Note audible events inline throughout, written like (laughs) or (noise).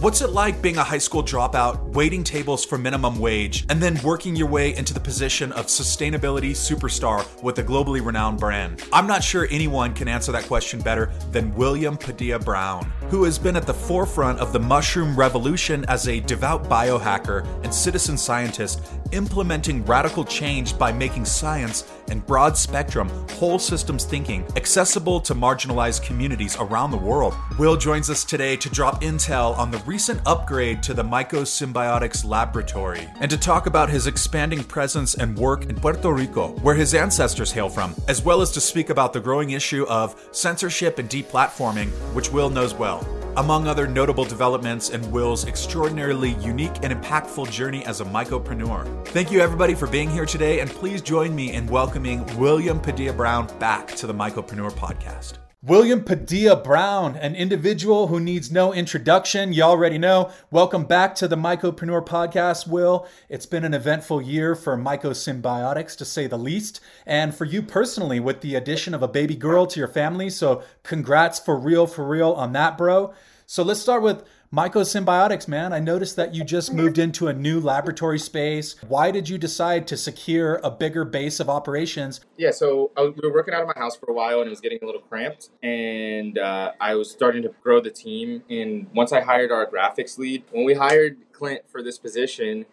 What's it like being a high school dropout, waiting tables for minimum wage, and then working your way into the position of sustainability superstar with a globally renowned brand? I'm not sure anyone can answer that question better than William Padilla Brown, who has been at the forefront of the mushroom revolution as a devout biohacker and citizen scientist, implementing radical change by making science and broad spectrum, whole systems thinking accessible to marginalized communities around the world. Will joins us today to drop intel on the recent upgrade to the Mycosymbiotics laboratory and to talk about his expanding presence and work in Puerto Rico, where his ancestors hail from, as well as to speak about the growing issue of censorship and deplatforming, which Will knows well among other notable developments in Will's extraordinarily unique and impactful journey as a mycopreneur. Thank you everybody for being here today, and please join me in welcoming William Padilla Brown back to the Mycopreneur Podcast. William Padilla Brown, an individual who needs no introduction. You already know. Welcome back to the Mycopreneur Podcast, Will. It's been an eventful year for Mycosymbiotics, to say the least, and for you personally with the addition of a baby girl to your family. So, congrats for real, for real on that, bro. So, let's start with Mycosymbiotics, man, I noticed that you just moved into a new laboratory space. Why did you decide to secure a bigger base of operations? Yeah, so was, we were working out of my house for a while and it was getting a little cramped. And uh, I was starting to grow the team. And once I hired our graphics lead, when we hired Clint for this position,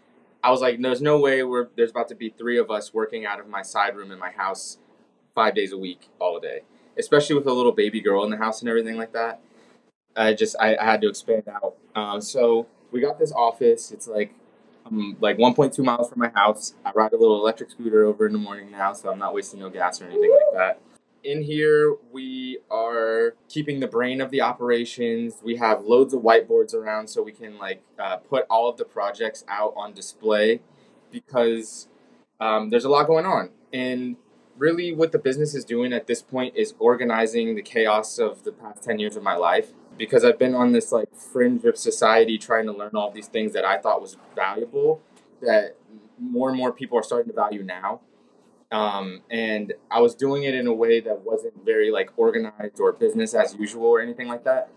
I was like, there's no way we're, there's about to be three of us working out of my side room in my house five days a week, all day, especially with a little baby girl in the house and everything like that. I just I, I had to expand out. Um, so we got this office. It's like um, like 1.2 miles from my house. I ride a little electric scooter over in the morning now, so I'm not wasting no gas or anything like that. In here, we are keeping the brain of the operations. We have loads of whiteboards around so we can like uh, put all of the projects out on display because um, there's a lot going on. And really, what the business is doing at this point is organizing the chaos of the past 10 years of my life because I've been on this like fringe of society trying to learn all these things that I thought was valuable that more and more people are starting to value now. Um, and I was doing it in a way that wasn't very like organized or business as usual or anything like that.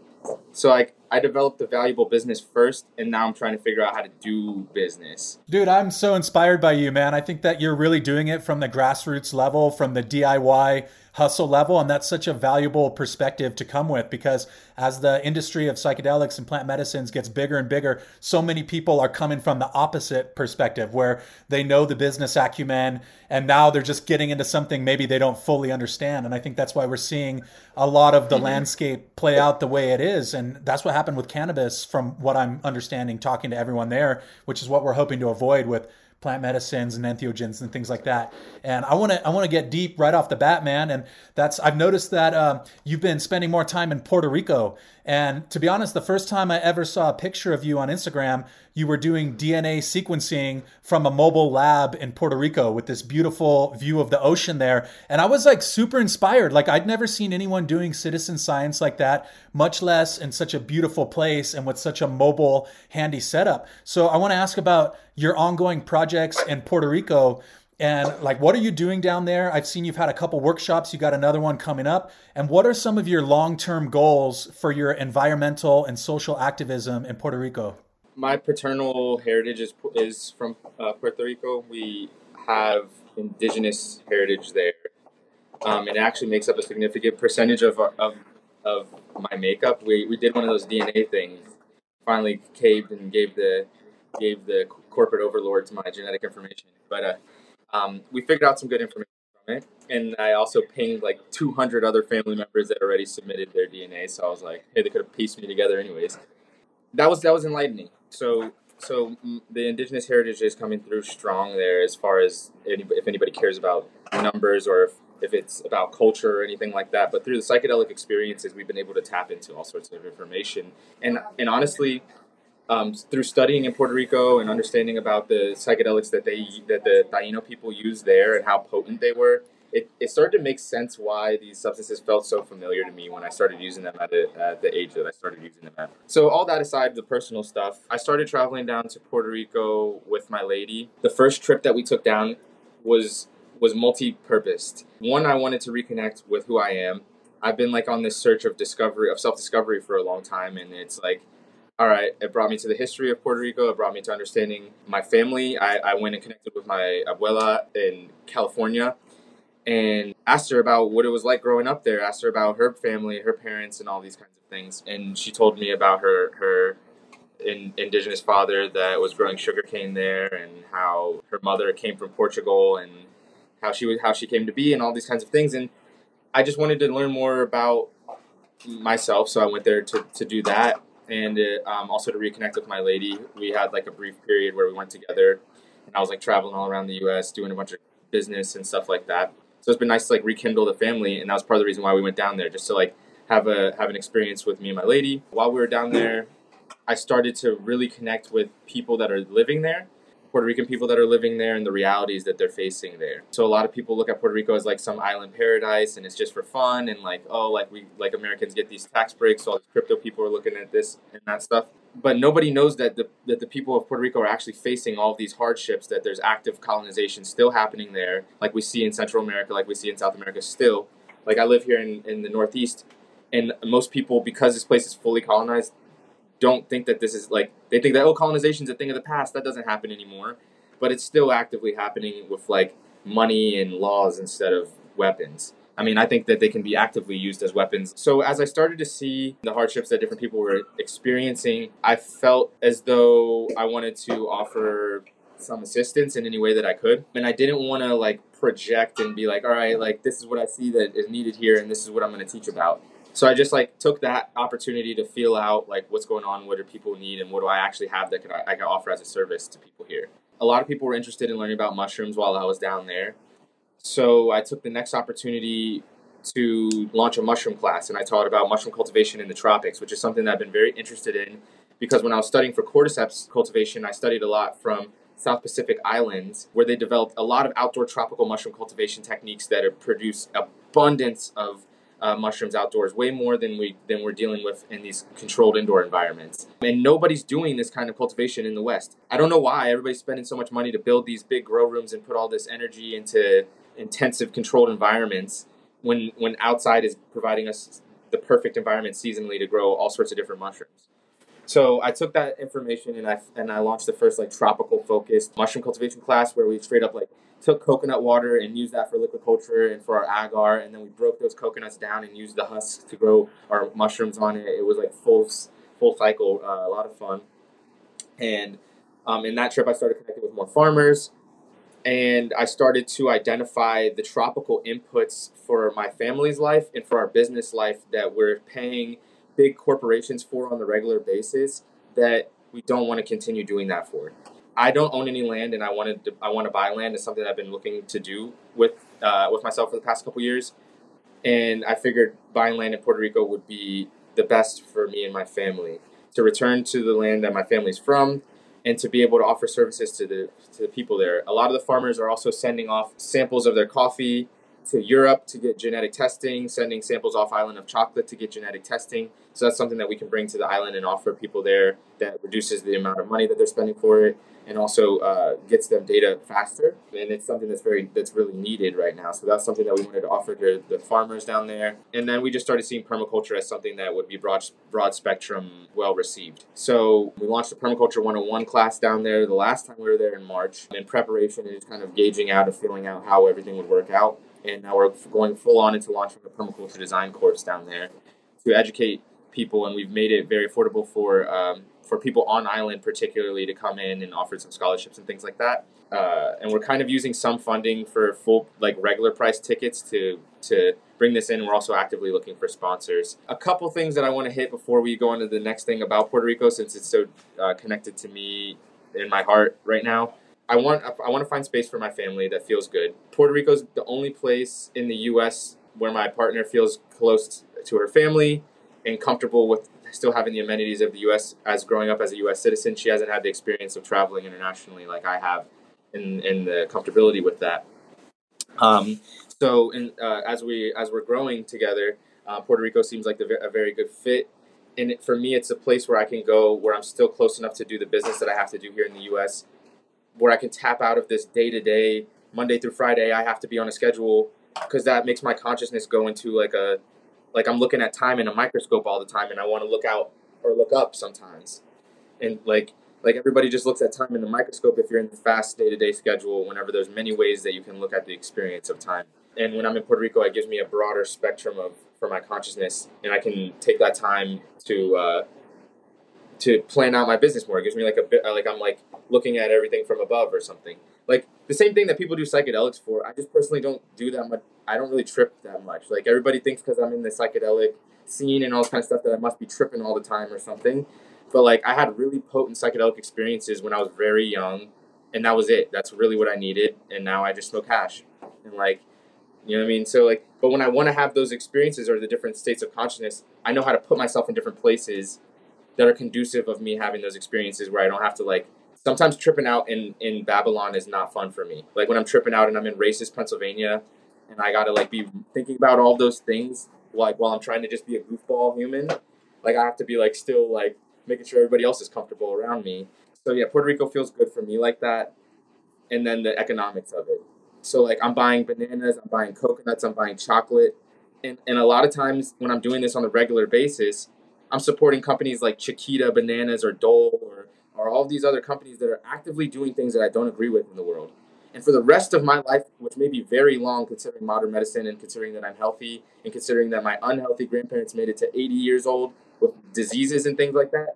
So like I developed a valuable business first and now I'm trying to figure out how to do business. Dude, I'm so inspired by you, man. I think that you're really doing it from the grassroots level, from the DIY hustle level. And that's such a valuable perspective to come with because as the industry of psychedelics and plant medicines gets bigger and bigger, so many people are coming from the opposite perspective where they know the business acumen and now they're just getting into something maybe they don't fully understand. And I think that's why we're seeing a lot of the mm-hmm. landscape play out the way it is. And that's what happened with cannabis, from what I'm understanding, talking to everyone there, which is what we're hoping to avoid with plant medicines and entheogens and things like that. And I want to I want to get deep right off the bat, man. And that's I've noticed that um, you've been spending more time in Puerto Rico. And to be honest, the first time I ever saw a picture of you on Instagram, you were doing DNA sequencing from a mobile lab in Puerto Rico with this beautiful view of the ocean there. And I was like super inspired. Like I'd never seen anyone doing citizen science like that, much less in such a beautiful place and with such a mobile, handy setup. So I want to ask about your ongoing projects in Puerto Rico and like what are you doing down there? I've seen you've had a couple workshops. You got another one coming up. And what are some of your long-term goals for your environmental and social activism in puerto rico? My paternal heritage is, is from uh, puerto rico. We have indigenous heritage there. Um, it actually makes up a significant percentage of, our, of, of my makeup. We, we did one of those dna things. Finally caved and gave the gave the corporate overlords my genetic information. But uh, um, we figured out some good information from it, and I also pinged like 200 other family members that already submitted their DNA. So I was like, hey, they could have pieced me together anyways. That was that was enlightening. So so mm, the indigenous heritage is coming through strong there as far as any, if anybody cares about numbers or if, if it's about culture or anything like that. But through the psychedelic experiences, we've been able to tap into all sorts of information. And and honestly, um, through studying in Puerto Rico and understanding about the psychedelics that they that the Taino people used there and how potent they were, it, it started to make sense why these substances felt so familiar to me when I started using them at, the at the age that I started using them at. So all that aside, the personal stuff, I started traveling down to Puerto Rico with my lady. The first trip that we took down was was multi-purposed. One, I wanted to reconnect with who I am. I've been like on this search of discovery of self-discovery for a long time, and it's like all right, it brought me to the history of Puerto Rico. It brought me to understanding my family. I, I went and connected with my abuela in California and asked her about what it was like growing up there. Asked her about her family, her parents, and all these kinds of things. And she told me about her her in, indigenous father that was growing sugarcane there, and how her mother came from Portugal, and how she was how she came to be, and all these kinds of things. And I just wanted to learn more about myself, so I went there to, to do that, and it, um, also to reconnect with my lady. We had like a brief period where we went together, and I was like traveling all around the U.S. doing a bunch of business and stuff like that. So it's been nice to like rekindle the family, and that was part of the reason why we went down there, just to like have a have an experience with me and my lady. While we were down there, I started to really connect with people that are living there, Puerto Rican people that are living there, and the realities that they're facing there. So a lot of people look at Puerto Rico as like some island paradise, and it's just for fun, and like oh, like we like Americans get these tax breaks, so all these crypto people are looking at this and that stuff. But nobody knows that the that the people of Puerto Rico are actually facing all these hardships. That there's active colonization still happening there, like we see in Central America, like we see in South America still. Like I live here in, in the Northeast, and most people, because this place is fully colonized, don't think that this is like they think that oh colonization is a thing of the past. That doesn't happen anymore. But it's still actively happening with like money and laws instead of weapons. I mean i think that they can be actively used as weapons. So as i started to see the hardships that different people were experiencing i felt as though i wanted to offer some assistance in any way that i could. And i didn't want to like project and be like all right like this is what i see that is needed here and this is what i'm going to teach about so I just like took that opportunity to feel out like what's going on, what do people need, and what do I actually have that I, I can offer as a service to people here. A lot of people were interested in learning about mushrooms while I was down there, so I took the next opportunity to launch a mushroom class, and I taught about mushroom cultivation in the tropics, which is something that I've been very interested in because when I was studying for cordyceps cultivation, I studied a lot from South Pacific islands where they developed a lot of outdoor tropical mushroom cultivation techniques that produce abundance of uh, mushrooms outdoors, way more than we than we're dealing with in these controlled indoor environments. And nobody's doing this kind of cultivation in the West. I don't know why everybody's spending so much money to build these big grow rooms and put all this energy into intensive controlled environments when when outside is providing us the perfect environment seasonally to grow all sorts of different mushrooms. So I took that information and I and I launched the first like tropical focused mushroom cultivation class where we straight up like took coconut water and used that for liquid culture and for our agar, and then we broke those coconuts down and used the husks to grow our mushrooms on it. It was like full full cycle, uh, a lot of fun. And um, in that trip, I started connecting with more farmers, and I started to identify the tropical inputs for my family's life and for our business life that we're paying big corporations for on the regular basis that we don't want to continue doing that for. I don't own any land, and I wanted to, I want to buy land. It's something I've been looking to do with uh, with myself for the past couple years, and I figured buying land in Puerto Rico would be the best for me and my family to return to the land that my family's from, and to be able to offer services to the to the people there. A lot of the farmers are also sending off samples of their coffee to Europe to get genetic testing, sending samples off island of chocolate to get genetic testing. So that's something that we can bring to the island and offer people there that reduces the amount of money that they're spending for it and also uh, gets them data faster. And it's something that's very that's really needed right now. So that's something that we wanted to offer to the farmers down there. And then we just started seeing permaculture as something that would be broad broad spectrum, well received. So we launched the permaculture 101 class down there the last time we were there in March in preparation and just kind of gauging out and feeling out how everything would work out and now we're going full on into launching the permaculture design course down there to educate people, and we've made it very affordable for um, for people on island, particularly, to come in and offer some scholarships and things like that. Uh, and we're kind of using some funding for full, like regular price tickets to to bring this in. We're also actively looking for sponsors. A couple things that I want to hit before we go into the next thing about Puerto Rico, since it's so uh, connected to me in my heart right now. I want I want to find space for my family that feels good. Puerto Rico is the only place in the U.S. where my partner feels close to her family and comfortable with still having the amenities of the U.S. as growing up as a U.S. citizen. She hasn't had the experience of traveling internationally like I have, in in the comfortability with that. Um, so, in, uh, as we as we're growing together, uh, Puerto Rico seems like the, a very good fit. And for me, it's a place where I can go where I'm still close enough to do the business that I have to do here in the U.S where I can tap out of this day to day, Monday through Friday, I have to be on a schedule because that makes my consciousness go into like a, like I'm looking at time in a microscope all the time and I want to look out or look up sometimes. and like like everybody just looks at time in the microscope if you're in the fast day-to-day schedule whenever there's many ways that you can look at the experience of time. And when i'm in puerto rico it gives me a broader spectrum of for my consciousness and i can take that time to uh, to plan out my business more. It gives me like a bit like i'm like looking at everything from above or something like the same thing that people do psychedelics for i just personally don't do that much i don't really trip that much like everybody thinks because i'm in the psychedelic scene and all this kind of stuff that i must be tripping all the time or something but like I had really potent psychedelic experiences when I was very young, and that was it. That's really what I needed, and now I just smoke hash, and like, you know what I mean. So like, but when I want to have those experiences or the different states of consciousness, I know how to put myself in different places that are conducive of me having those experiences where I don't have to like. Sometimes tripping out in in Babylon is not fun for me. Like when I'm tripping out and I'm in racist Pennsylvania, and I gotta like be thinking about all those things like while I'm trying to just be a goofball human. Like I have to be like still like making sure everybody else is comfortable around me. So yeah, Puerto Rico feels good for me like that. And then the economics of it. So like I'm buying bananas, I'm buying coconuts, I'm buying chocolate. And and a lot of times when I'm doing this on a regular basis, I'm supporting companies like Chiquita Bananas or Dole or or all these other companies that are actively doing things that I don't agree with in the world. And for the rest of my life, which may be very long considering modern medicine and considering that I'm healthy and considering that my unhealthy grandparents made it to 80 years old with diseases and things like that,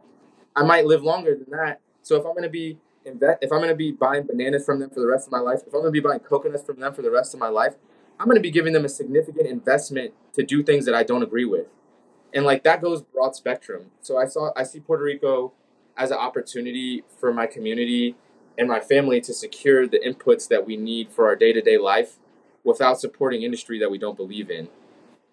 I might live longer than that. So if I'm gonna be invest, if I'm gonna be buying bananas from them for the rest of my life, if I'm gonna be buying coconuts from them for the rest of my life, I'm gonna be giving them a significant investment to do things that I don't agree with, and like that goes broad spectrum. So I saw I see Puerto Rico as an opportunity for my community and my family to secure the inputs that we need for our day to day life without supporting industry that we don't believe in.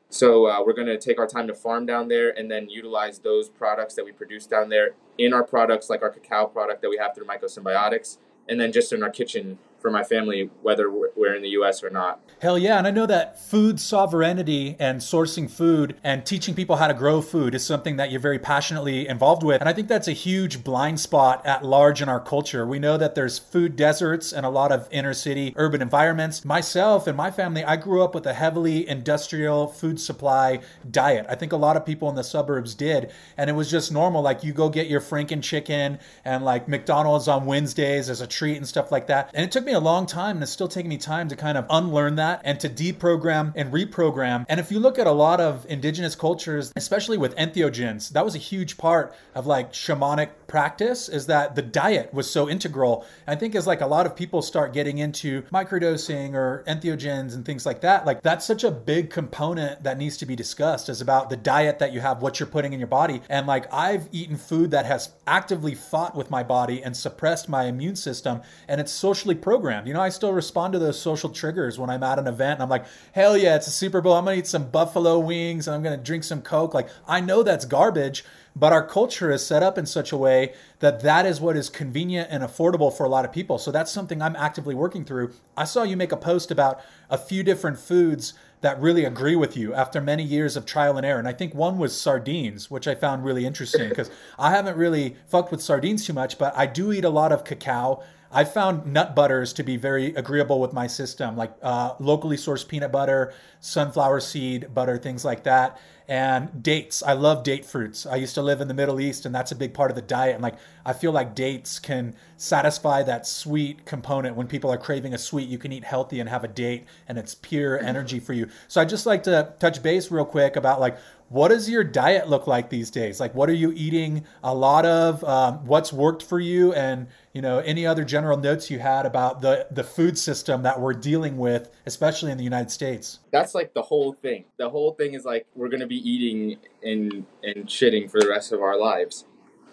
So uh, we're going to take our time to farm down there and then utilize those products that we produce down there in our products, like our cacao product that we have through Mycosymbiotics, and then just in our kitchen for my family, whether we're in the US or not. Hell yeah. And I know that food sovereignty and sourcing food and teaching people how to grow food is something that you're very passionately involved with. And I think that's a huge blind spot at large in our culture. We know that there's food deserts and a lot of inner city urban environments. Myself and my family, I grew up with a heavily industrial food supply diet. I think a lot of people in the suburbs did. And it was just normal. Like you go get your Franken chicken and like McDonald's on Wednesdays as a treat and stuff like that. And it took me me a long time and it's still taking me time to kind of unlearn that and to deprogram and reprogram. And if you look at a lot of indigenous cultures, especially with entheogens, that was a huge part of like shamanic practice is that the diet was so integral. I think as like a lot of people start getting into microdosing or entheogens and things like that, like that's such a big component that needs to be discussed is about the diet that you have, what you're putting in your body. And like I've eaten food that has actively fought with my body and suppressed my immune system and it's socially programmed programmed. You know, I still respond to those social triggers when I'm at an event and I'm like, hell yeah, it's a Super Bowl. I'm going to eat some buffalo wings and I'm going to drink some Coke. Like, I know that's garbage, but our culture is set up in such a way that that is what is convenient and affordable for a lot of people. So that's something I'm actively working through. I saw you make a post about a few different foods that really agree with you after many years of trial and error. And I think one was sardines, which I found really interesting because I haven't really fucked with sardines too much, but I do eat a lot of cacao. I found nut butters to be very agreeable with my system, like uh, locally sourced peanut butter, sunflower seed butter, things like that, and dates. I love date fruits. I used to live in the Middle East, and that's a big part of the diet. And like, I feel like dates can satisfy that sweet component. When people are craving a sweet, you can eat healthy and have a date, and it's pure energy for you. So I just like to touch base real quick about like what does your diet look like these days? Like, what are you eating a lot of? Um, what's worked for you? And, you know, any other general notes you had about the, the food system that we're dealing with, especially in the United States? That's like the whole thing. The whole thing is like, we're to be eating and, and shitting for the rest of our lives.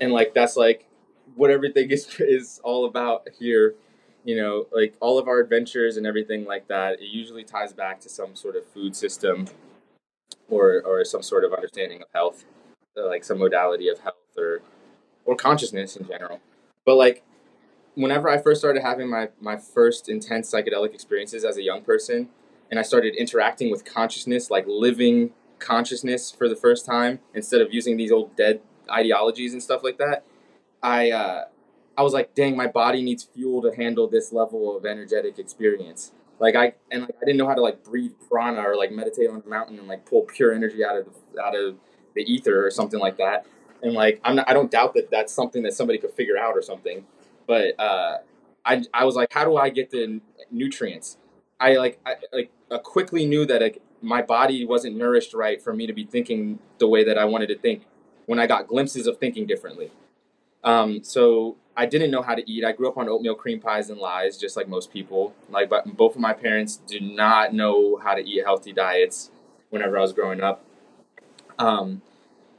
And like, that's like what everything (laughs) is, is all about here you know, like all of our adventures and everything like that, it usually ties back to some sort of food system or or some sort of understanding of health, uh, like some modality of health or or consciousness in general. But like whenever I first started having my my first intense psychedelic experiences as a young person, and I started interacting with consciousness, like living consciousness for the first time instead of using these old dead ideologies and stuff like that, I uh, I was like, dang, my body needs fuel to handle this level of energetic experience. Like I and like I didn't know how to like breathe prana or like meditate on a mountain and like pull pure energy out of the, out of the ether or something like that. and like I'm not, I don't doubt that that's something that somebody could figure out or something, but uh, I I was like, how do I get the nutrients? I like I like I quickly knew that like my body wasn't nourished right for me to be thinking the way that I wanted to think when I got glimpses of thinking differently. Um, so I didn't know how to eat. I grew up on oatmeal cream pies and lies, just like most people. Like, but both of my parents did not know how to eat healthy diets whenever I was growing up, um,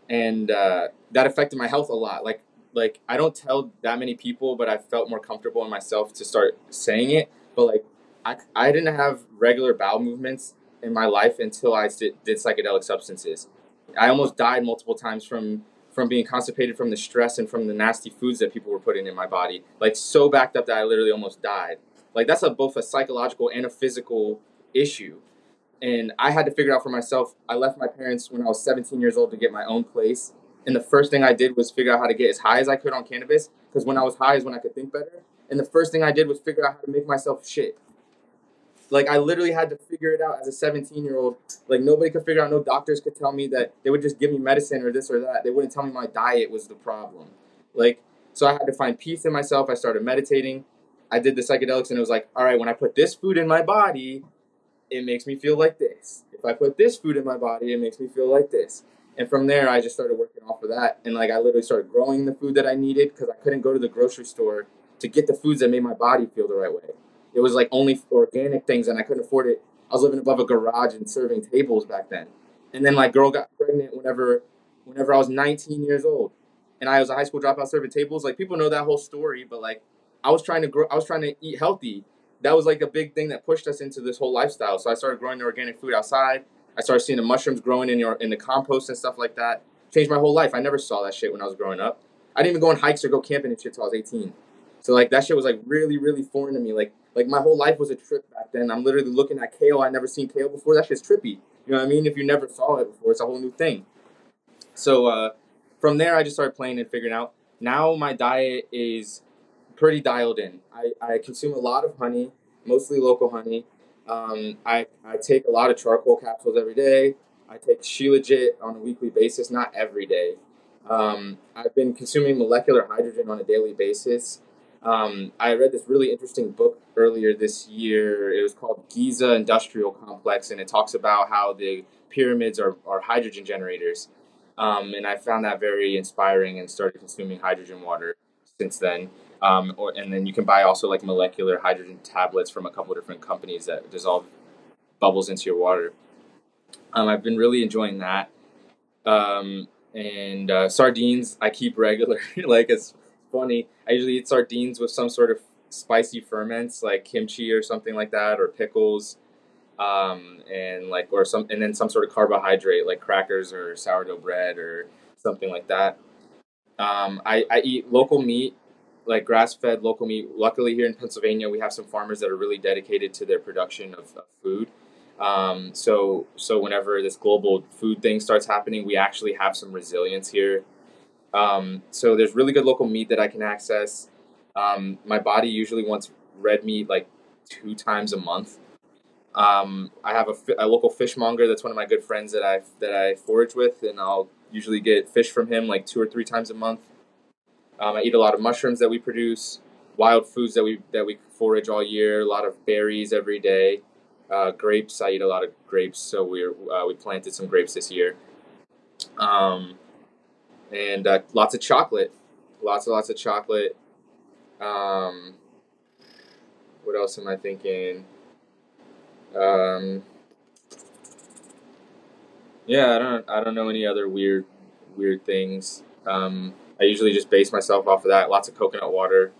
and uh, that affected my health a lot. Like, like I don't tell that many people, but I felt more comfortable in myself to start saying it. But like, I, I didn't have regular bowel movements in my life until I did, did psychedelic substances. I almost died multiple times from from being constipated from the stress and from the nasty foods that people were putting in my body. Like so backed up that I literally almost died. Like that's a both a psychological and a physical issue. And I had to figure it out for myself. I left my parents when I was 17 years old to get my own place. And the first thing I did was figure out how to get as high as I could on cannabis because when I was high is when I could think better. And the first thing I did was figure out how to make myself shit. Like I literally had to figure it out as a 17 year old. Like nobody could figure out. No doctors could tell me that they would just give me medicine or this or that. They wouldn't tell me my diet was the problem. Like so, I had to find peace in myself. I started meditating. I did the psychedelics, and it was like, all right, when I put this food in my body, it makes me feel like this. If I put this food in my body, it makes me feel like this. And from there, I just started working off of that. And like, I literally started growing the food that I needed because I couldn't go to the grocery store to get the foods that made my body feel the right way. It was like only organic things, and I couldn't afford it. I was living above a garage and serving tables back then. And then my girl got pregnant whenever, whenever I was 19 years old, and I was a high school dropout serving tables. Like people know that whole story, but like I was trying to grow. I was trying to eat healthy. That was like a big thing that pushed us into this whole lifestyle. So I started growing the organic food outside. I started seeing the mushrooms growing in your in the compost and stuff like that. Changed my whole life. I never saw that shit when I was growing up. I didn't even go on hikes or go camping and shit till I was 18. So like that shit was like really, really foreign to me. Like like my whole life was a trip back then. I'm literally looking at kale. I never seen kale before. That shit's trippy. You know what I mean? If you never saw it before, it's a whole new thing. So uh, from there, I just started playing and figuring out. Now my diet is pretty dialed in. I, I consume a lot of honey, mostly local honey. Um, I, I take a lot of charcoal capsules every day. I take Shilajit on a weekly basis, not every day. Um, I've been consuming molecular hydrogen on a daily basis. Um, I read this really interesting book earlier this year. It was called Giza Industrial Complex, and it talks about how the pyramids are, are hydrogen generators. Um, and I found that very inspiring and started consuming hydrogen water since then. Um, or, and then you can buy also like molecular hydrogen tablets from a couple different companies that dissolve bubbles into your water. Um, I've been really enjoying that. Um, and uh, sardines, I keep regular. (laughs) like it's funny. I usually eat sardines with some sort of spicy ferments like kimchi or something like that, or pickles, um, and like or some and then some sort of carbohydrate like crackers or sourdough bread or something like that. Um, I, I eat local meat, like grass fed local meat. Luckily, here in Pennsylvania, we have some farmers that are really dedicated to their production of, of food. Um, so so whenever this global food thing starts happening, we actually have some resilience here um, so there's really good local meat that I can access. Um, my body usually wants red meat like two times a month. Um, I have a, a, local fishmonger that's one of my good friends that I that I forage with, and I'll usually get fish from him like two or three times a month. Um, I eat a lot of mushrooms that we produce, wild foods that we that we forage all year. A lot of berries every day. Uh, grapes, I eat a lot of grapes, so we uh, we planted some grapes this year. Um, and uh, lots of chocolate, lots and lots of chocolate. Um, what else am I thinking? Um, yeah, I don't I don't know any other weird weird things. Um, I usually just base myself off of that. Lots of coconut water,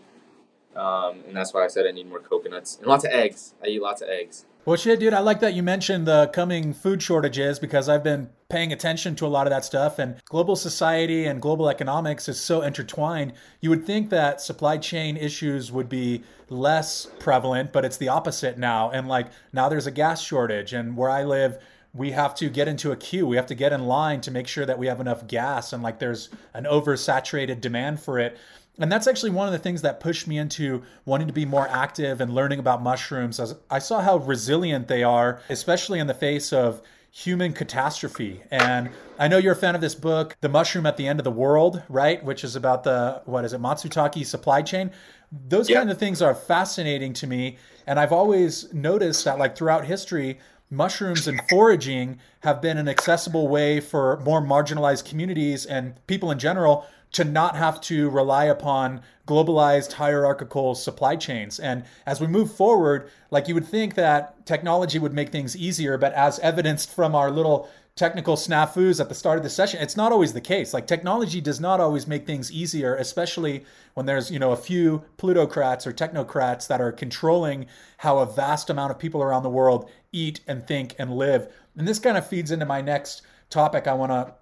um, and that's why I said I need more coconuts and lots of eggs. I eat lots of eggs. Well, shit, dude, I like that you mentioned the coming food shortages because I've been paying attention to a lot of that stuff. And global society and global economics is so intertwined. You would think that supply chain issues would be less prevalent, but it's the opposite now. And like now there's a gas shortage. And where I live, we have to get into a queue. We have to get in line to make sure that we have enough gas. And like there's an oversaturated demand for it. And that's actually one of the things that pushed me into wanting to be more active and learning about mushrooms. As I saw how resilient they are, especially in the face of human catastrophe. And I know you're a fan of this book, The Mushroom at the End of the World, right? Which is about the, what is it, Matsutake supply chain. Those kind of things are fascinating to me. And I've always noticed that, like, throughout history, mushrooms and foraging have been an accessible way for more marginalized communities and people in general to not have to rely upon globalized hierarchical supply chains. And as we move forward, like you would think that technology would make things easier, but as evidenced from our little technical snafus at the start of the session, it's not always the case. Like technology does not always make things easier, especially when there's, you know, a few plutocrats or technocrats that are controlling how a vast amount of people around the world eat and think and live. And this kind of feeds into my next topic I want to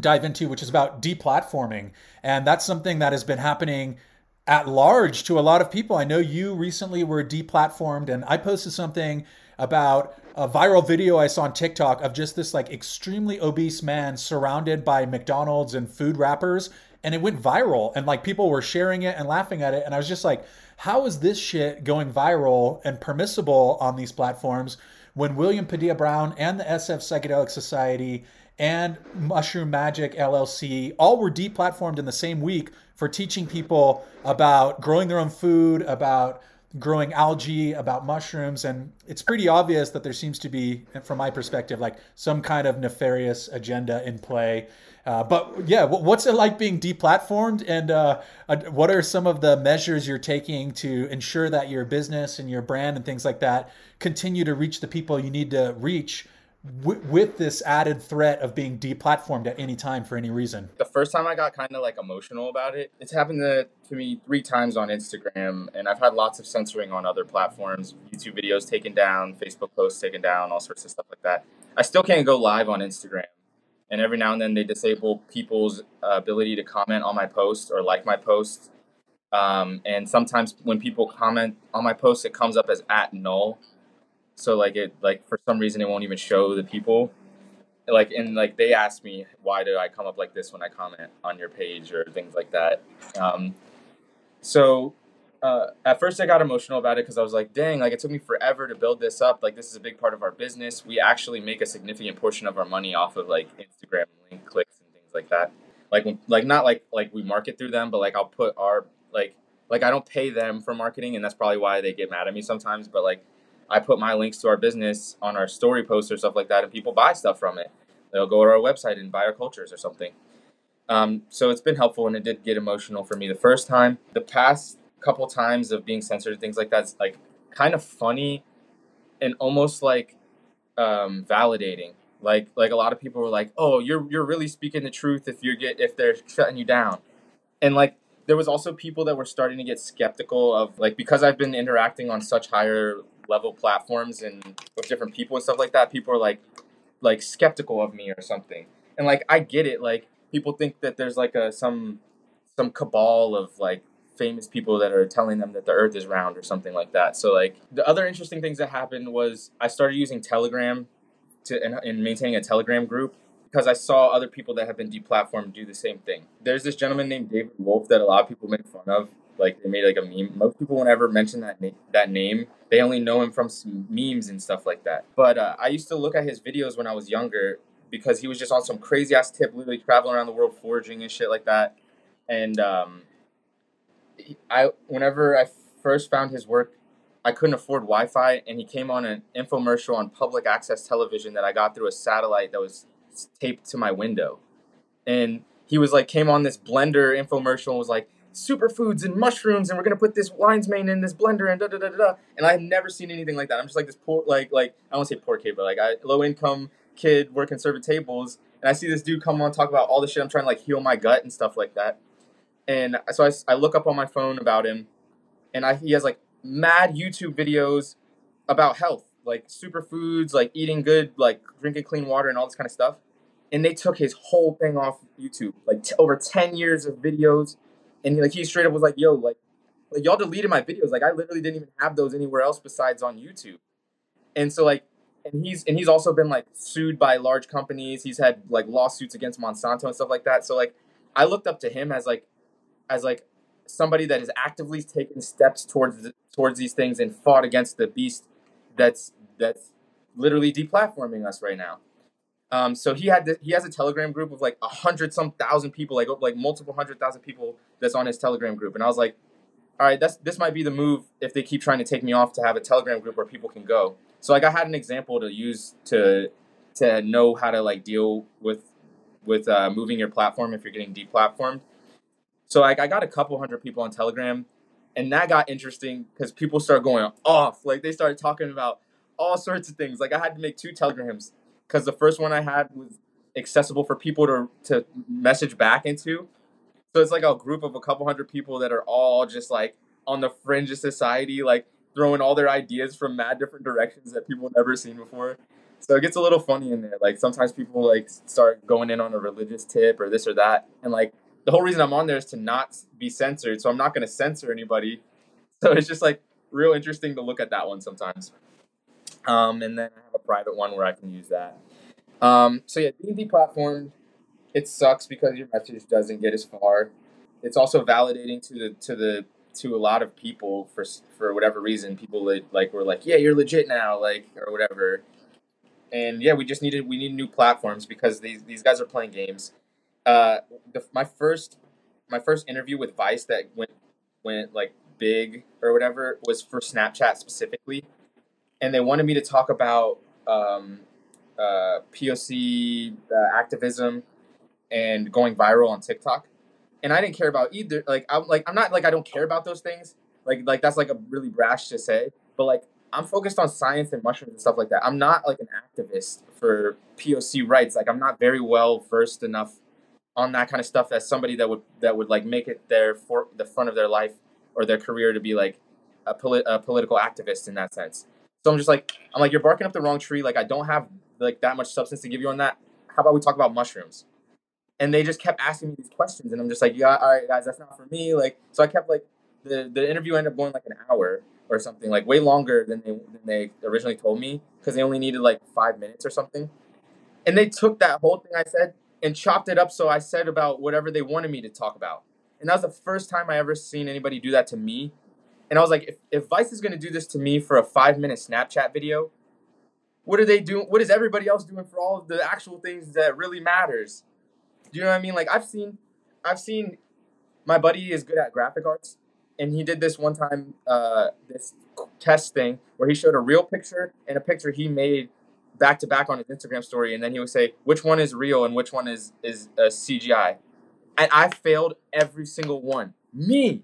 dive into, which is about deplatforming. And that's something that has been happening at large to a lot of people. I know you recently were deplatformed, and I posted something about a viral video I saw on TikTok of just this like extremely obese man surrounded by McDonald's and food wrappers. And it went viral, and like people were sharing it and laughing at it. And I was just like, how is this shit going viral and permissible on these platforms when William Padilla Brown and the SF Psychedelic Society and Mushroom Magic LLC all were deplatformed in the same week for teaching people about growing their own food, about growing algae, about mushrooms. And it's pretty obvious that there seems to be, from my perspective, like some kind of nefarious agenda in play. Uh, but yeah, what's it like being deplatformed, and uh, uh, what are some of the measures you're taking to ensure that your business and your brand and things like that continue to reach the people you need to reach with this added threat of being deplatformed at any time for any reason? The first time I got kind of like emotional about it, it's happened to, to me three times on Instagram, and I've had lots of censoring on other platforms, YouTube videos taken down, Facebook posts taken down, all sorts of stuff like that. I still can't go live on Instagram. And every now and then they disable people's uh, ability to comment on my post or like my post. Um, and sometimes when people comment on my post, it comes up as at null so like it like for some reason it won't even show the people. Like and like they ask me why do i come up like this when i comment on your page or things like that? Um, so uh, at first i got emotional about it because i was like dang like it took me forever to build this up. Like this is a big part of our business. We actually make a significant portion of our money off of like instagram link clicks and things like that. Like like not like like we market through them but like i'll put our like like i don't pay them for marketing and that's probably why they get mad at me sometimes but like I put my links to our business on our story posts or stuff like that, and people buy stuff from it. They'll go to our website and buy our cultures or something. Um, so it's been helpful, and it did get emotional for me the first time. The past couple times of being censored and things like that's like kind of funny and almost like um, validating. Like like a lot of people were like, "Oh, you're you're really speaking the truth if you get if they're shutting you down," and like there was also people that were starting to get skeptical of like because I've been interacting on such higher level platforms and with different people and stuff like that, people are like like skeptical of me or something. And like I get it, like people think that there's like a some some cabal of like famous people that are telling them that the earth is round or something like that. So like the other interesting things that happened was I started using Telegram to and, and maintaining a Telegram group because I saw other people that have been deplatformed do the same thing. There's this gentleman named David Wolfe that a lot of people make fun of like they made like a meme. Most people whenever mention that na- that name, they only know him from memes and stuff like that. But uh, I used to look at his videos when I was younger because he was just on some crazy ass tip, literally traveling around the world foraging and shit like that. And um, I whenever I first found his work, I couldn't afford Wi-Fi, and he came on an infomercial on public access television that I got through a satellite that was taped to my window, and he was like came on this blender infomercial and was like superfoods and mushrooms, and we're gonna put this lion's mane in this blender and da da da da. And I've never seen anything like that. I'm just like this poor, like like I don't say poor kid, but like I low income kid working serving tables, and I see this dude come on talk about all the shit I'm trying to like heal my gut and stuff like that. And so I, I look up on my phone about him, and I he has like mad YouTube videos about health, like superfoods, like eating good, like drinking clean water, and all this kind of stuff. And they took his whole thing off YouTube, like t- over ten years of videos and he, like he straight up was like, "Yo, like, like y'all deleted my videos. Like I literally didn't even have those anywhere else besides on YouTube." And so like, and he's and he's also been like sued by large companies. He's had like lawsuits against Monsanto and stuff like that. So like, I looked up to him as like, as like somebody that has actively taken steps towards towards these things and fought against the beast that's that's literally deplatforming us right now. Um, so he had he has a Telegram group of like a hundred some thousand people, like like multiple hundred thousand people that's on his Telegram group, and I was like, all right, that's this might be the move if they keep trying to take me off to have a Telegram group where people can go. So like I had an example to use to to know how to like deal with with uh, moving your platform if you're getting deplatformed. So like I got a couple hundred people on Telegram, and that got interesting because people started going off. Like they started talking about all sorts of things. Like I had to make two telegrams because the first one I had was accessible for people to to message back into. So it's like a group of a couple hundred people that are all just like on the fringe of society, like throwing all their ideas from mad different directions that people never seen before. So it gets a little funny in there. Like sometimes people like start going in on a religious tip or this or that, and like the whole reason I'm on there is to not be censored. So I'm not going to censor anybody. So it's just like real interesting to look at that one sometimes. Um, and then I have a private one where I can use that. Um, so yeah, being platform, it sucks because your message doesn't get as far. It's also validating to the to the to a lot of people for for whatever reason. People like, like were like, yeah, you're legit now, like or whatever. And yeah, we just needed we need new platforms because these these guys are playing games. Uh, the, my first my first interview with Vice that went went like big or whatever was for Snapchat specifically and they wanted me to talk about um, uh, POC uh, activism and going viral on TikTok. And I didn't care about either. Like I'm like I'm not like I don't care about those things. Like like that's like a really brash to say. But like I'm focused on science and mushrooms and stuff like that. I'm not like an activist for POC rights. Like I'm not very well versed enough on that kind of stuff as somebody that would that would like make it their for the front of their life or their career to be like a, polit- a political activist in that sense. So I'm just like, I'm like, you're barking up the wrong tree. Like I don't have like that much substance to give you on that. How about we talk about mushrooms? And they just kept asking me these questions, and I'm just like, yeah, all right, guys, that's not for me. Like, so I kept like the the interview ended up going like an hour or something, like way longer than they than they originally told me because they only needed like five minutes or something. And they took that whole thing I said and chopped it up so I said about whatever they wanted me to talk about. And that was the first time I ever seen anybody do that to me and I was like, if, if Vice is going to do this to me for a five minute Snapchat video, what are they doing? What is everybody else doing for all of the actual things that really matters? Do you know what I mean? Like I've seen, I've seen, my buddy is good at graphic arts, and he did this one time, uh, this test thing where he showed a real picture and a picture he made back to back on his Instagram story, and then he would say which one is real and which one is is a CGI, and I failed every single one. Me,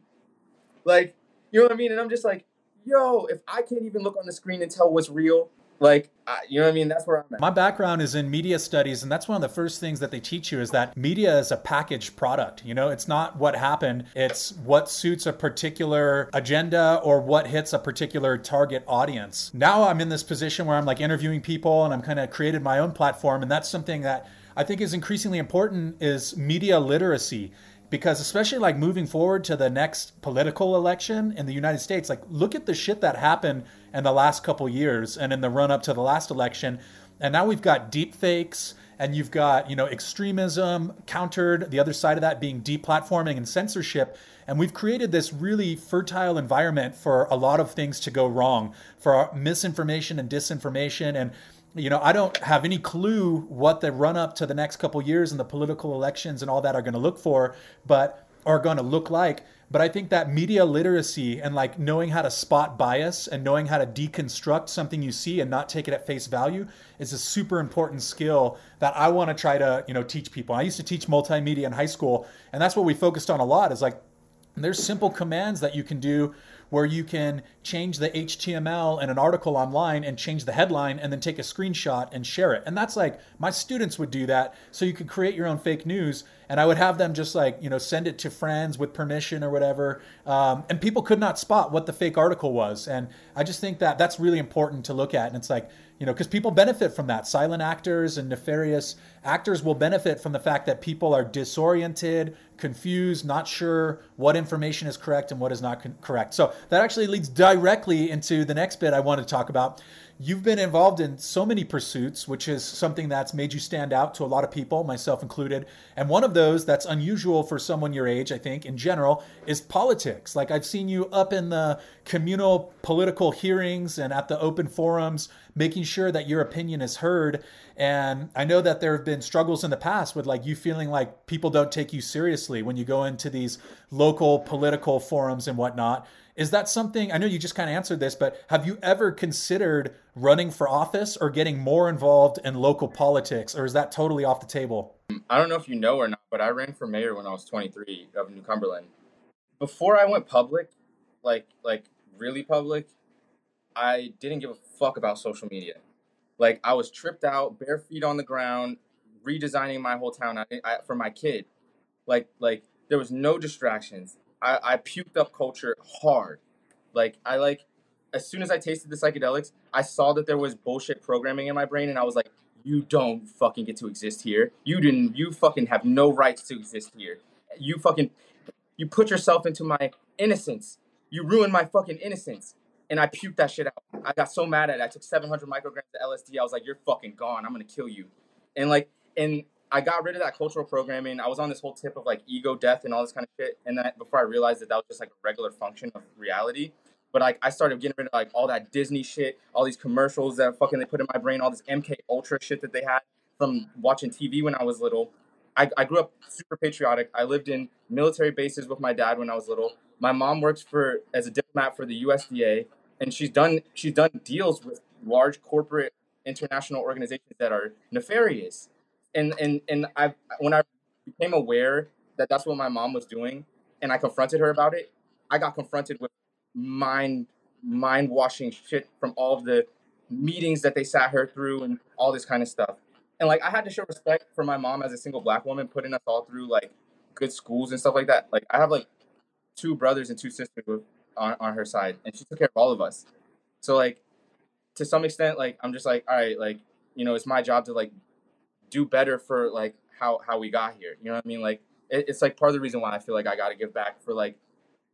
like you know what I mean? And I'm just like, yo, if I can't even look on the screen and tell what's real, like I, you know what I mean? That's where I'm at. My background is in media studies, and that's one of the first things that they teach you is that media is a packaged product. You know, it's not what happened; it's what suits a particular agenda or what hits a particular target audience. Now I'm in this position where I'm like interviewing people, and I'm kind of created my own platform, and that's something that I think is increasingly important is media literacy because especially like moving forward to the next political election in the United States, like look at the shit that happened in the last couple years and in the run up to the last election. And now we've got deep fakes and you've got, you know, extremism countered, the other side of that being deplatforming and censorship. And we've created this really fertile environment for a lot of things to go wrong, for misinformation and disinformation and you know, I don't have any clue what the run up to the next couple years and the political elections and all that are going to look for, but are going to look like. But I think that media literacy and like knowing how to spot bias and knowing how to deconstruct something you see and not take it at face value is a super important skill that I want to try to, you know, teach people. I used to teach multimedia in high school, and that's what we focused on a lot is like there's simple commands that you can do where you can change the HTML in an article online and change the headline and then take a screenshot and share it. And that's like my students would do that. So you could create your own fake news and I would have them just like, you know, send it to friends with permission or whatever. Um, and people could not spot what the fake article was. And I just think that that's really important to look at. And it's like, you know, because people benefit from that. Silent actors and nefarious actors will benefit from the fact that people are disoriented, confused, not sure what information is correct and what is not con- correct. So that actually leads directly into the next bit I want to talk about. You've been involved in so many pursuits, which is something that's made you stand out to a lot of people, myself included. And one of those that's unusual for someone your age, I think, in general, is politics. Like I've seen you up in the communal political hearings and at the open forums, making sure that your opinion is heard. And I know that there have been struggles in the past with like you feeling like people don't take you seriously when you go into these local political forums and whatnot. Is that something I know you just kind of answered this, but have you ever considered running for office or getting more involved in local politics, or is that totally off the table? I don't know if you know or not, but I ran for mayor when I was 23 of New Cumberland. Before I went public, like like really public, I didn't give a fuck about social media. Like I was tripped out, bare feet on the ground, redesigning my whole town I, I, for my kid. Like like there was no distractions. I, I puked up culture hard. Like I like as soon as I tasted the psychedelics, I saw that there was bullshit programming in my brain, and I was like, "You don't fucking get to exist here. You didn't. You fucking have no rights to exist here. You fucking, you put yourself into my innocence. You ruined my fucking innocence." And I puked that shit out. I got so mad at it. I took 700 micrograms of LSD. I was like, "You're fucking gone. I'm gonna kill you." And like, and I got rid of that cultural programming. I was on this whole tip of like ego death and all this kind of shit. And then before I realized that that was just like a regular function of reality. But like I started getting rid of like all that Disney shit, all these commercials that fucking they put in my brain, all this MK Ultra shit that they had from watching TV when I was little. I, I grew up super patriotic. I lived in military bases with my dad when I was little. My mom works for as a diplomat for the USDA, and she's done she's done deals with large corporate international organizations that are nefarious and and and I when I became aware that that's what my mom was doing, and I confronted her about it, I got confronted with mind mind washing shit from all of the meetings that they sat her through and all this kind of stuff. And like I had to show respect for my mom as a single black woman, putting us all through like good schools and stuff like that. Like I have like two brothers and two sisters on, on her side, and she took care of all of us. So like to some extent, like I'm just like, all right, like you know, it's my job to like do better for like how how we got here. You know what I mean? Like it, it's like part of the reason why I feel like I got to give back for like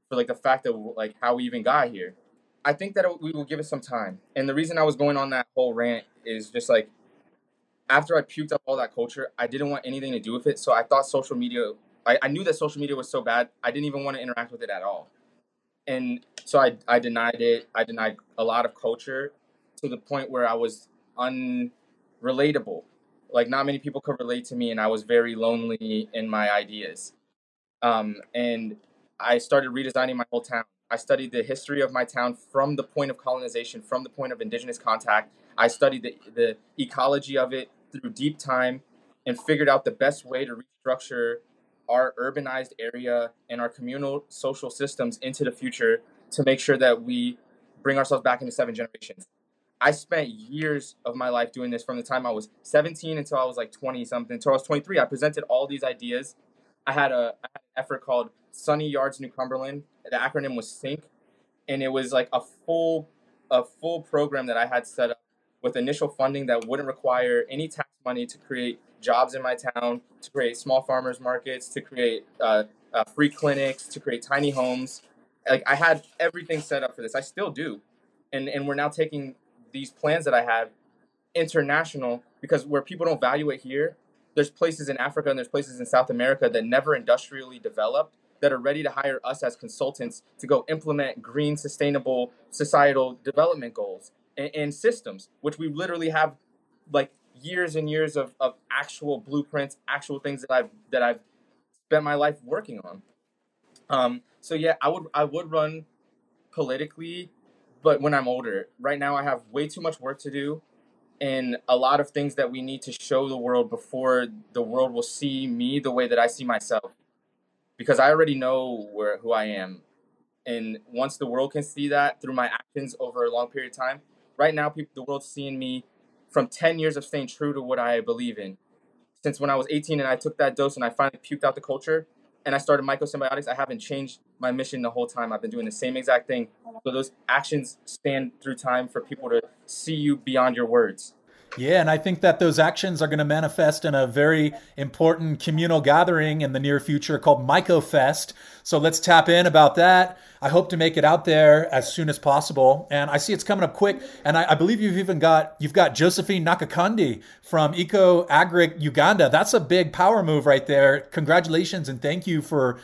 for like the fact of like how we even got here. I think that we will give it some time. And the reason I was going on that whole rant is just like after I puked up all that culture, I didn't want anything to do with it. So I thought social media, I, I knew that social media was so bad, I didn't even want to interact with it at all. And so I, I denied it. I denied a lot of culture to the point where I was unrelatable like not many people could relate to me and i was very lonely in my ideas. Um, and i started redesigning my whole town. I studied the history of my town from the point of colonization from the point of indigenous contact. I studied the, the ecology of it through deep time and figured out the best way to restructure our urbanized area and our communal social systems into the future to make sure that we bring ourselves back into seven generations I spent years of my life doing this from the time I was 17 until I was like 20 something. Until I was 23, I presented all these ideas. I had a I had an effort called Sunny Yards New Cumberland. The acronym was SYNC, and it was like a full a full program that I had set up with initial funding that wouldn't require any tax money to create jobs in my town, to create small farmers markets, to create uh, uh, free clinics, to create tiny homes. Like I had everything set up for this. I still do, and and we're now taking these plans that I have international because where people don't value it here, there's places in Africa and there's places in South America that never industrially developed that are ready to hire us as consultants to go implement green, sustainable societal development goals and, and systems, which we literally have like years and years of, of actual blueprints, actual things that I've that I've spent my life working on. Um, so yeah, I would I would run politically but when I'm older. Right now, I have way too much work to do and a lot of things that we need to show the world before the world will see me the way that I see myself. Because I already know where who I am. And once the world can see that through my actions over a long period of time, right now people the world's seeing me from 10 years of staying true to what I believe in. Since when I was 18 and I took that dose and I finally puked out the culture, and I started mycosymbiotics, I haven't changed my mission the whole time. I've been doing the same exact thing. So those actions stand through time for people to see you beyond your words. Yeah, and I think that those actions are going to manifest in a very important communal gathering in the near future called MycoFest. So let's tap in about that. I hope to make it out there as soon as possible, and I see it's coming up quick. And I, I believe you've even got you've got Josephine Nakakandi from Eco Agric Uganda. That's a big power move right there. Congratulations and thank you for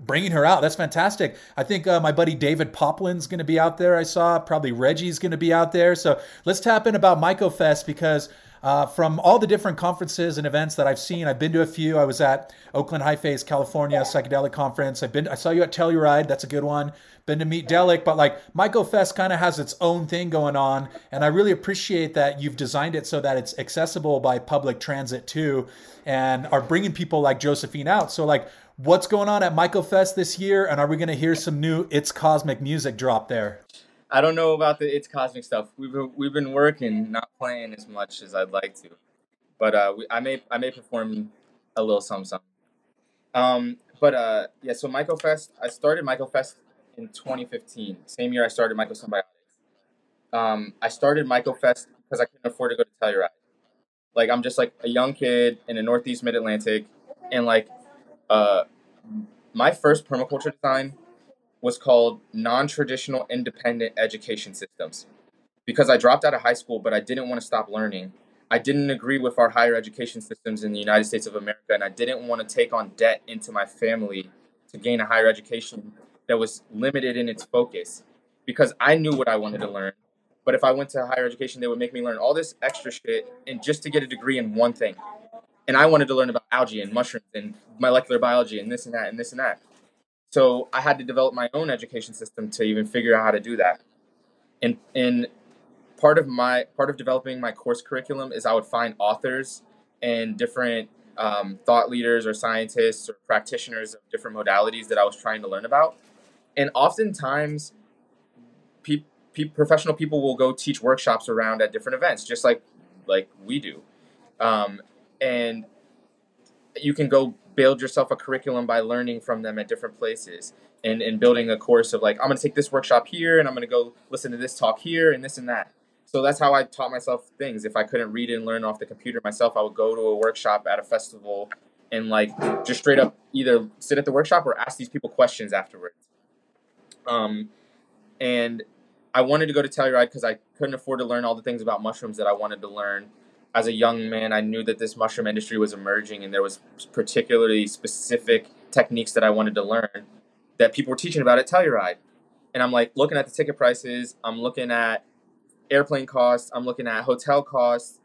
bringing her out. That's fantastic. I think uh, my buddy David Poplin's going to be out there. I saw probably Reggie's going to be out there. So let's tap in about MycoFest because uh, from all the different conferences and events that I've seen, I've been to a few. I was at Oakland High Face, California psychedelic conference. I've been. I saw you at Telluride. That's a good one. Been to Meet Delic, but like MycoFest kind of has its own thing going on, and I really appreciate that you've designed it so that it's accessible by public transit too, and are bringing people like Josephine out. So like, what's going on at MycoFest this year, and are we going to hear some new It's Cosmic music drop there? I don't know about the It's Cosmic stuff. We've been, we've been working, not playing as much as I'd like to, but uh, we, I may I may perform a little some some. Um, but uh, yeah, so MycoFest, I started MycoFest in 2015. Same year I started Myco Symbiotics. Um, I started MycoFest because I couldn't afford to go to Telluride. Like I'm just like a young kid in the Northeast Mid Atlantic, and like uh, my first permaculture design was called non-traditional independent education systems because I dropped out of high school, but I didn't want to stop learning. I didn't agree with our higher education systems in the United States of America, and I didn't want to take on debt into my family to gain a higher education that was limited in its focus because I knew what I wanted to learn. But if I went to higher education, they would make me learn all this extra shit and just to get a degree in one thing and I wanted to learn about algae and mushrooms and molecular biology and this and that and this and that. So I had to develop my own education system to even figure out how to do that. And and part of my part of developing my course curriculum is I would find authors and different um, thought leaders or scientists or practitioners of different modalities that I was trying to learn about. And oftentimes, pe- pe- professional people will go teach workshops around at different events, just like like we do. Um, and you can go build yourself a curriculum by learning from them at different places and, and building a course of like i'm going to take this workshop here and i'm going to go listen to this talk here and this and that. So that's how i taught myself things. If i couldn't read and learn off the computer myself i would go to a workshop at a festival and like just straight up either sit at the workshop or ask these people questions afterwards. Um, and i wanted to go to telluride because i couldn't afford to learn all the things about mushrooms that i wanted to learn as a young man, I knew that this mushroom industry was emerging, and there was particularly specific techniques that I wanted to learn that people were teaching about at Telluride. And I'm like looking at the ticket prices, I'm looking at airplane costs, I'm looking at hotel costs,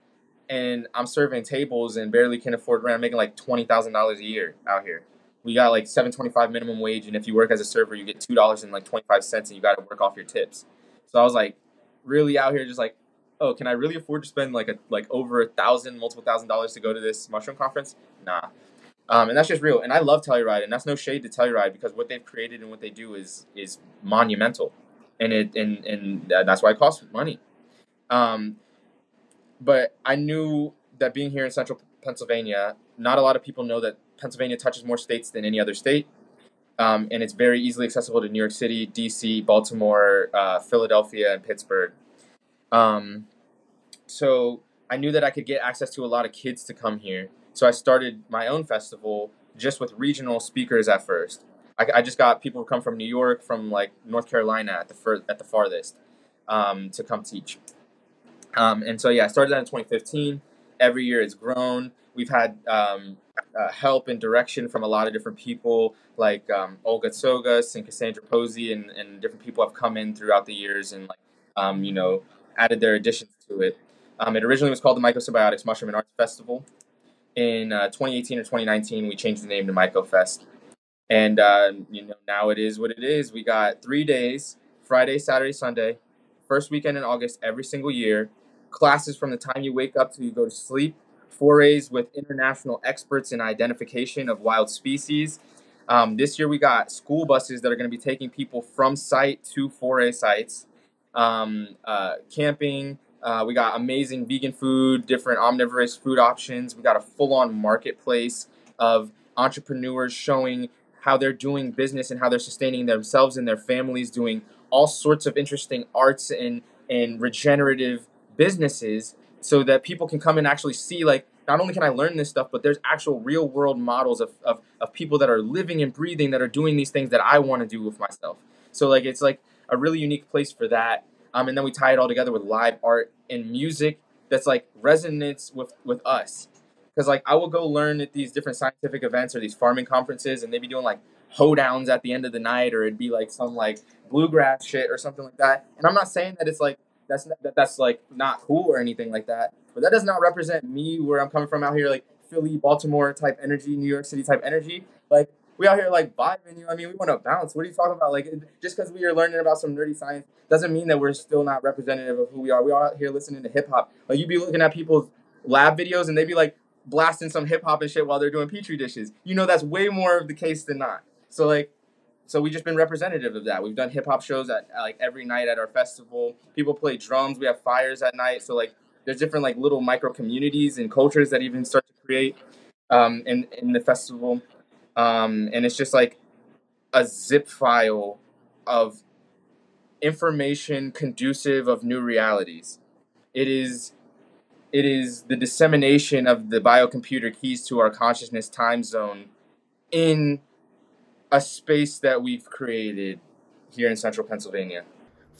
and I'm serving tables and barely can afford rent. I'm making like twenty thousand dollars a year out here. We got like seven twenty five minimum wage, and if you work as a server, you get two dollars and like twenty five cents, and you got to work off your tips. So I was like, really out here, just like oh, can I really afford to spend like a like over a thousand, multiple thousand dollars to go to this mushroom conference? Nah. Um, and that's just real. And I love Telluride, and that's no shade to Telluride because what they've created and what they do is is monumental, and it and and that's why it costs money. Um, but I knew that being here in central Pennsylvania, not a lot of people know that Pennsylvania touches more states than any other state. Um, and it's very easily accessible to New York City, DC, Baltimore, uh, Philadelphia, and Pittsburgh. Um, so I knew that I could get access to a lot of kids to come here. So I started my own festival just with regional speakers at first. I, I just got people who come from New York, from like North Carolina at the fir- at the farthest, um, to come teach. Um, and so yeah, I started that in 2015. Every year it's grown. We've had um, uh, help and direction from a lot of different people, like um, Olga Tsogas and Cassandra Posey, and, and different people have come in throughout the years and like um, you know added their additions to it. Um, it originally was called the Mycosymbiotics Mushroom and Arts Festival. In uh, 2018 or 2019, we changed the name to MycoFest. And uh, you know now it is what it is. We got three days: Friday, Saturday, Sunday. First weekend in August every single year. Classes from the time you wake up till you go to sleep. Forays with international experts in identification of wild species. Um, this year we got school buses that are going to be taking people from site to foray sites um, uh, camping. Uh, we got amazing vegan food, different omnivorous food options. We got a full on marketplace of entrepreneurs showing how they're doing business and how they're sustaining themselves and their families, doing all sorts of interesting arts and, and regenerative businesses so that people can come and actually see like not only can I learn this stuff, but there's actual real world models of, of, of people that are living and breathing that are doing these things that I want to do with myself. So like it's like a really unique place for that. Um, and then we tie it all together with live art and music that's like resonance with with us. Because like I will go learn at these different scientific events or these farming conferences, and they'd be doing like hoedowns at the end of the night, or it'd be like some like bluegrass shit or something like that. And I'm not saying that it's like that's not, that that's like not cool or anything like that, but that does not represent me where I'm coming from out here, like Philly, Baltimore type energy, New York City type energy. Like we out here like vibing, you know. I mean, we want to bounce. What are you talking about? Like just because we are learning about some nerdy science doesn't mean that we're still not representative of who we are. We are out here listening to hip hop. Like you'd be looking at people's lab videos and they'd be like blasting some hip hop and shit while they're doing petri dishes. You know, that's way more of the case than not. So like so we've just been representative of that. We've done hip hop shows at, at, like every night at our festival. People play drums. We have fires at night. So like there's different like little micro communities and cultures that even start to create um, in in the festival. Um, and it's just like a zip file of information conducive of new realities. It is it is the dissemination of the biocomputer keys to our consciousness time zone in a space that we've created here in central Pennsylvania.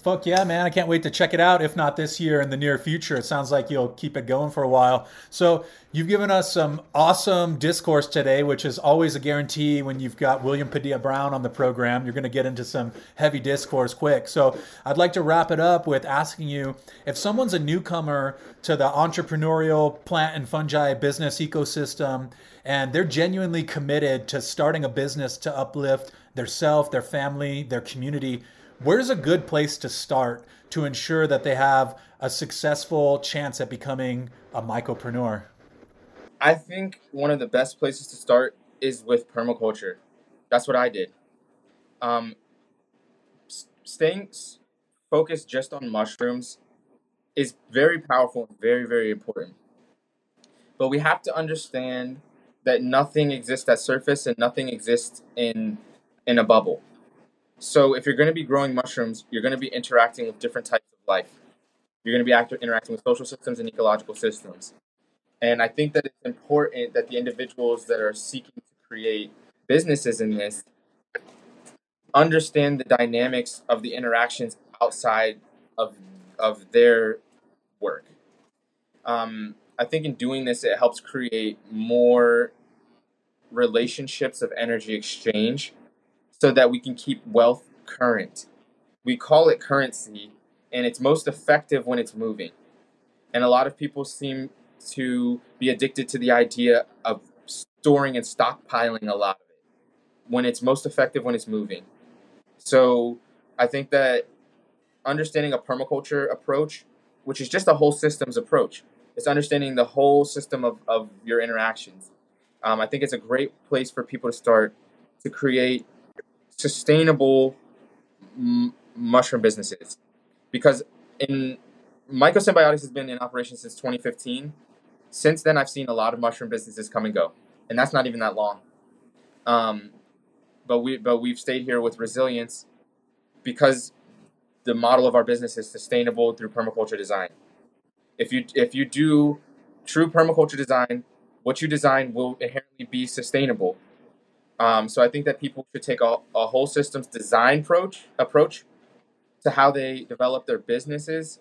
Fuck yeah, man. I can't wait to check it out. If not this year, in the near future. It sounds like you'll keep it going for a while. So, you've given us some awesome discourse today, which is always a guarantee when you've got William Padilla Brown on the program. You're going to get into some heavy discourse quick. So, I'd like to wrap it up with asking you if someone's a newcomer to the entrepreneurial plant and fungi business ecosystem and they're genuinely committed to starting a business to uplift their self, their family, their community where's a good place to start to ensure that they have a successful chance at becoming a mycopreneur? I think one of the best places to start is with permaculture. That's what I did. Um, staying focused just on mushrooms is very powerful and very, very important. But we have to understand that nothing exists at surface and nothing exists in in a bubble. So if you're going to be growing mushrooms, you're going to be interacting with different types of life. You're going to be act- interacting with social systems and ecological systems. And I think that it's important that the individuals that are seeking to create businesses in this understand the dynamics of the interactions outside of of their work. Um, I think in doing this, it helps create more relationships of energy exchange so that we can keep wealth current. We call it currency, and it's most effective when it's moving. And a lot of people seem to be addicted to the idea of storing and stockpiling a lot of it when it's most effective when it's moving. So I think that understanding a permaculture approach, which is just a whole systems approach, it's understanding the whole system of, of your interactions. Um, I think it's a great place for people to start to create sustainable m- mushroom businesses. Because in mycosymbiotics has been in operation since 2015 since then i've seen a lot of mushroom businesses come and go and that's not even that long. Um, but we but we've stayed here with resilience because the model of our business is sustainable through permaculture design. If you if you do true permaculture design what you design will inherently be sustainable um, so I think that people should take a, a whole systems design approach approach to how they develop their businesses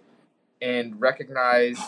and recognize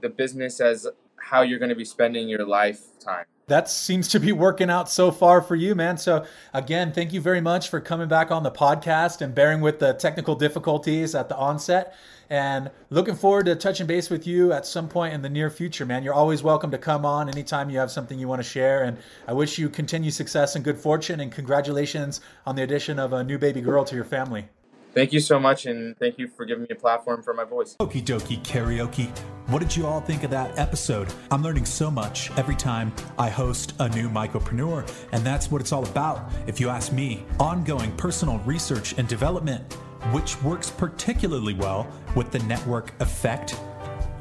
the business as how you're going to be spending your lifetime. That seems to be working out so far for you, man. So, again, thank you very much for coming back on the podcast and bearing with the technical difficulties at the onset. And looking forward to touching base with you at some point in the near future, man. You're always welcome to come on anytime you have something you want to share. And I wish you continued success and good fortune. And congratulations on the addition of a new baby girl to your family. Thank you so much, and thank you for giving me a platform for my voice. Okie dokie karaoke. What did you all think of that episode? I'm learning so much every time I host a new mycopreneur, and that's what it's all about. If you ask me, ongoing personal research and development, which works particularly well with the network effect.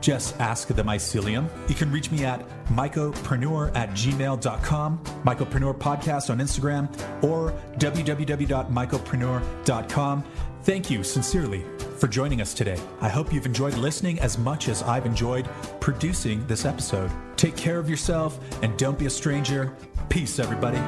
Just ask the mycelium. You can reach me at mycopreneur at gmail.com, mycopreneur podcast on Instagram, or www.mycopreneur.com. Thank you sincerely for joining us today. I hope you've enjoyed listening as much as I've enjoyed producing this episode. Take care of yourself and don't be a stranger. Peace, everybody.